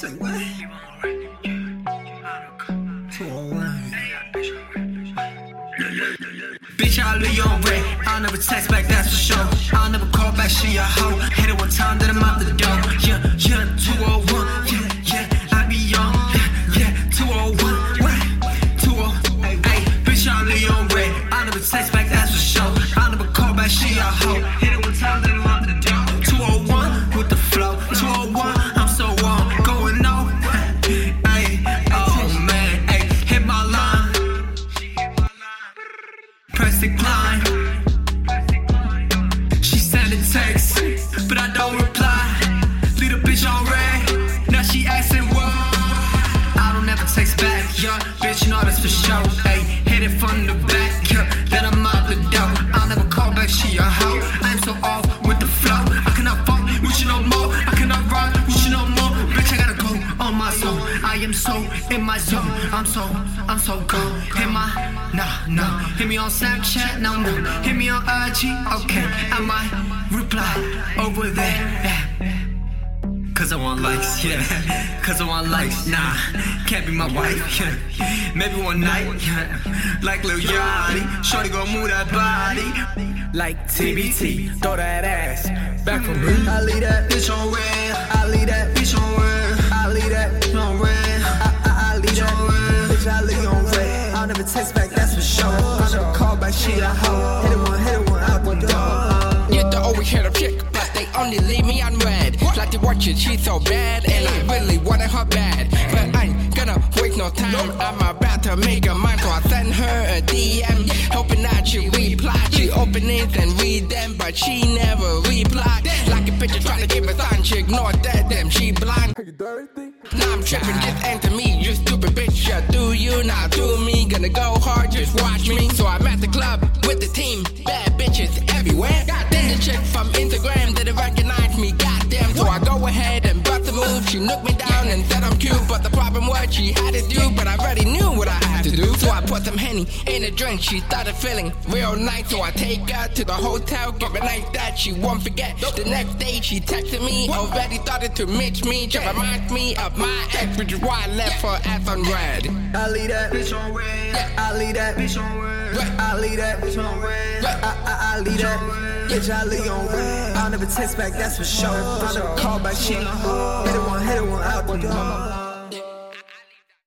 Say what? 201. Bitch, I leave on read. I'll never text back, that's for sure. I'll never call back, she a hoe. Hit it one time, then I'm out the door. Yeah, yeah, 201. Yeah, yeah, I be on. Yeah, yeah, 201. What? 201. Hey, bitch, I leave on read. I'll never text back, that's for sure. I'll never call back, she a hoe. Decline. She sent a text, but I don't reply. The bitch on read. Now she asking why. I don't ever text back, yeah. Bitch, you know that's for sure. Hey, hit it from the back, am so in my zone. I'm so, I'm so gone. Hit my, nah, nah. Hit me on Snapchat, no, no. Hit me on IG, okay. I might reply over there. Yeah. Cause I want likes, yeah. Cause I want likes, nah. Can't be my wife, yeah. Maybe one night, yeah. Like Lil Yachty. Shorty gon' move that body. Like TBT, throw that ass back for me. I leave that bitch on read. Text back, that's for sure. I'll never call back, she a hoe. Hit it one, hit it one out the door. You don't always hear the chick, but they only leave me unread. Like they watch it, she's so bad, and I really wanted her bad. But I ain't gonna waste no time. I'm about to make a mind, so I send her a DM, hoping that she reply. She open it and read them, but she never replied. Like a picture trying to give a sign, she ignored that, damn, she blind. Now I'm tripping, just answer me, you stupid bitch. Gonna go hard, just watch me. So I'm at the club with the team, bad bitches everywhere. Then the chick from She looked me down and said I'm cute, but the problem was she had to do, but I already knew what I had to do. So I put some henny in a drink. She started feeling real nice, so I take her to the hotel, give a night that she won't forget. The next day she texted me, already started to mix me, just reminds me of my ex, which is why I left her ass on read. I leave that bitch on read. I leave that bitch on read. I leave that bitch on read. I, I leave that. I leave on read. I'll never text back, that's for sure. I'll never call back, hoe. Hit it one, hit it one out the door.